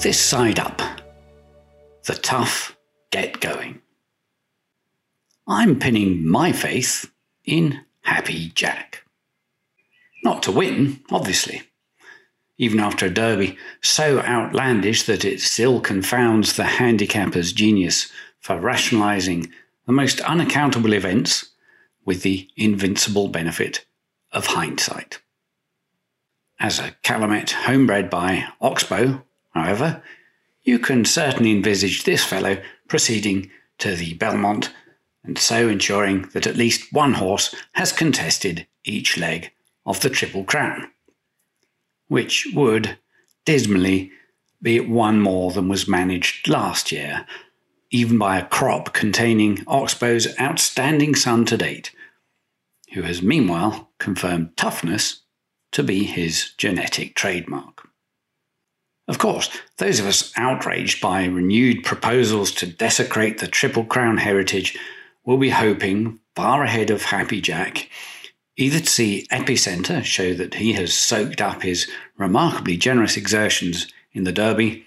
This side up. The tough get going. I'm pinning my faith in Happy Jack. Not to win, obviously. Even after a derby so outlandish that it still confounds the handicapper's genius for rationalising the most unaccountable events with the invincible benefit of hindsight. As a calumet homebred by Oxbow, however, you can certainly envisage this fellow proceeding to the Belmont and so ensuring that at least one horse has contested each leg of the Triple Crown, which would dismally be one more than was managed last year, even by a crop containing Oxbow's outstanding son to date, who has meanwhile confirmed toughness to be his genetic trademark. Of course, those of us outraged by renewed proposals to desecrate the Triple Crown heritage will be hoping, far ahead of Happy Jack, either to see Epicenter show that he has soaked up his remarkably generous exertions in the Derby,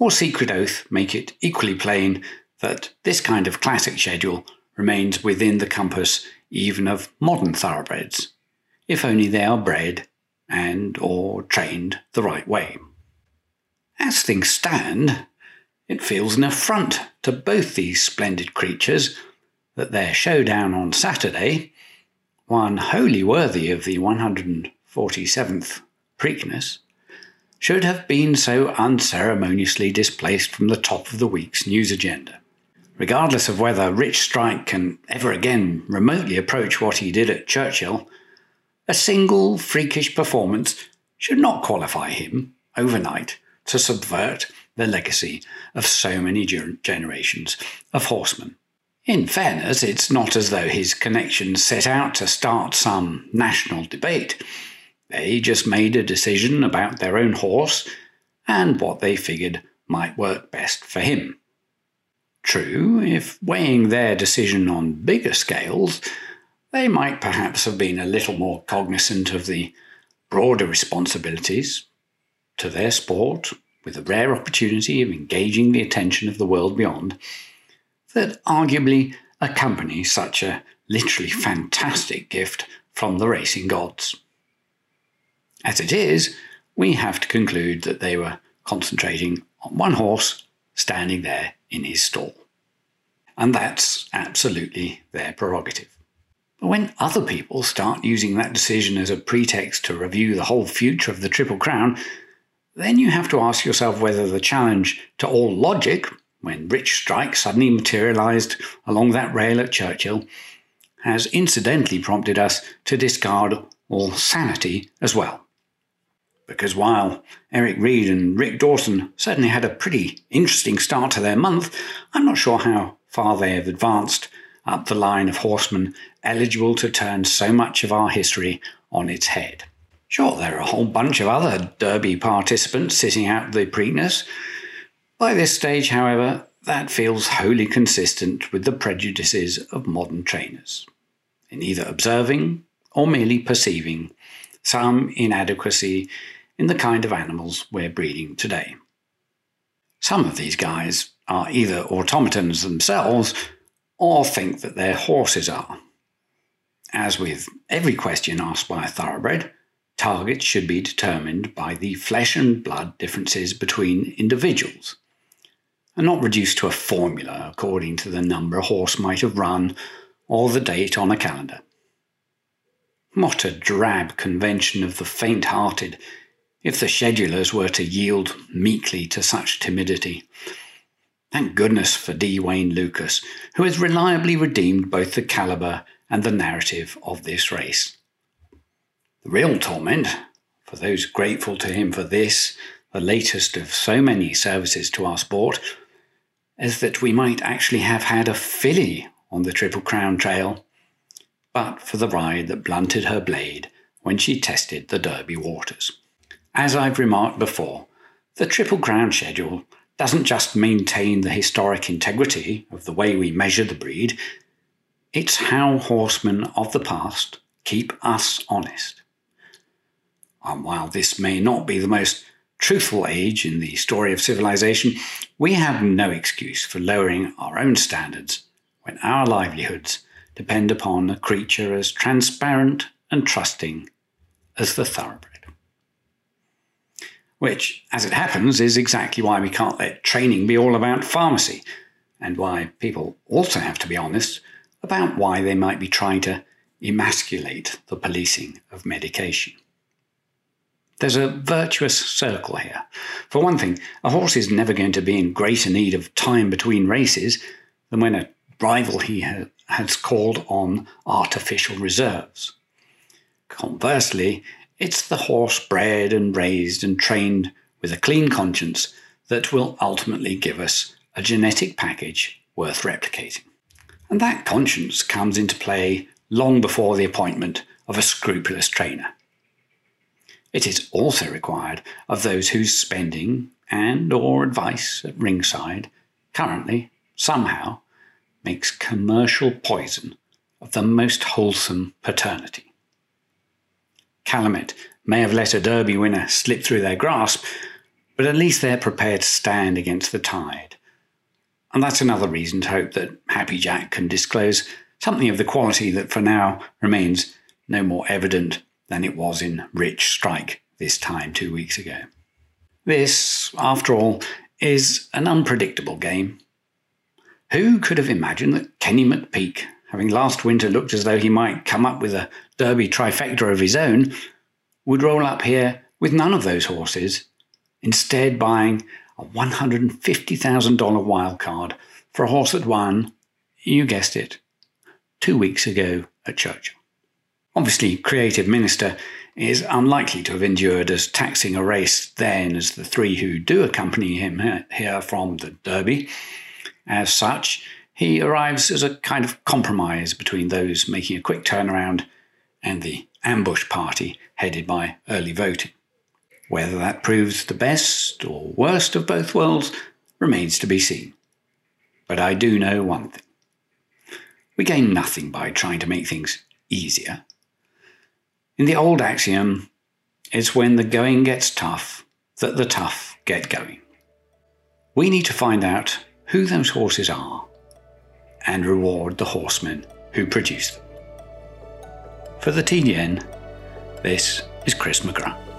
or Secret Oath make it equally plain that this kind of classic schedule remains within the compass even of modern thoroughbreds, if only they are bred and or trained the right way. As things stand, it feels an affront to both these splendid creatures that their showdown on Saturday, one wholly worthy of the 147th Preakness, should have been so unceremoniously displaced from the top of the week's news agenda. Regardless of whether Rich Strike can ever again remotely approach what he did at Churchill, a single freakish performance should not qualify him overnight to subvert the legacy of so many generations of horsemen. In fairness, it's not as though his connections set out to start some national debate. They just made a decision about their own horse and what they figured might work best for him. True, if weighing their decision on bigger scales, they might perhaps have been a little more cognizant of the broader responsibilities to their sport with the rare opportunity of engaging the attention of the world beyond that arguably accompany such a literally fantastic gift from the racing gods. As it is, we have to conclude that they were concentrating on one horse standing there in his stall. And that's absolutely their prerogative. But when other people start using that decision as a pretext to review the whole future of the Triple Crown, then you have to ask yourself whether the challenge to all logic, when Rich Strike suddenly materialised along that rail at Churchill, has incidentally prompted us to discard all sanity as well. Because while Eric Reed and Rick Dawson certainly had a pretty interesting start to their month, I'm not sure how far they have advanced up the line of horsemen eligible to turn so much of our history on its head. Sure, there are a whole bunch of other Derby participants sitting out the Preakness. By this stage, however, that feels wholly consistent with the prejudices of modern trainers, in either observing or merely perceiving some inadequacy in the kind of animals we're breeding today. Some of these guys are either automatons themselves or think that their horses are. As with every question asked by a thoroughbred, targets should be determined by the flesh and blood differences between individuals, and not reduced to a formula according to the number a horse might have run or the date on a calendar. What a drab convention of the faint hearted if the schedulers were to yield meekly to such timidity. Thank goodness for D. Wayne Lukas, who has reliably redeemed both the caliber and the narrative of this race. The real torment, for those grateful to him for this, the latest of so many services to our sport, is that we might actually have had a filly on the Triple Crown Trail, but for the ride that blunted her blade when she tested the Derby waters. As I've remarked before, the Triple Crown schedule doesn't just maintain the historic integrity of the way we measure the breed, it's how horsemen of the past keep us honest. And while this may not be the most truthful age in the story of civilization, we have no excuse for lowering our own standards when our livelihoods depend upon a creature as transparent and trusting as the thoroughbred. Which, as it happens, is exactly why we can't let training be all about pharmacy, and why people also have to be honest about why they might be trying to emasculate the policing of medication. There's a virtuous circle here. For one thing, a horse is never going to be in greater need of time between races than when a rival he ha- has called on artificial reserves. Conversely, it's the horse bred and raised and trained with a clean conscience that will ultimately give us a genetic package worth replicating. And that conscience comes into play long before the appointment of a scrupulous trainer. It is also required of those whose spending and or advice at ringside currently somehow makes commercial poison of the most wholesome paternity. Calumet may have let a Derby winner slip through their grasp, but at least they're prepared to stand against the tide. And that's another reason to hope that Happy Jack can disclose something of the quality that for now remains no more evident than it was in Rich Strike this time two weeks ago. This, after all, is an unpredictable game. Who could have imagined that Kenny McPeek, having last winter looked as though he might come up with a Derby trifecta of his own, would roll up here with none of those horses, instead buying a $150,000 wild card for a horse that won, you guessed it, two weeks ago at Churchill. Obviously, Creative Minister is unlikely to have endured as taxing a race then as the three who do accompany him here from the Derby. As such, he arrives as a kind of compromise between those making a quick turnaround and the ambush party headed by early voting. Whether that proves the best or worst of both worlds remains to be seen. But I do know one thing. We gain nothing by trying to make things easier. In the old axiom, it's when the going gets tough that the tough get going. We need to find out who those horses are and reward the horsemen who produce them. For the TDN, this is Chris McGrath.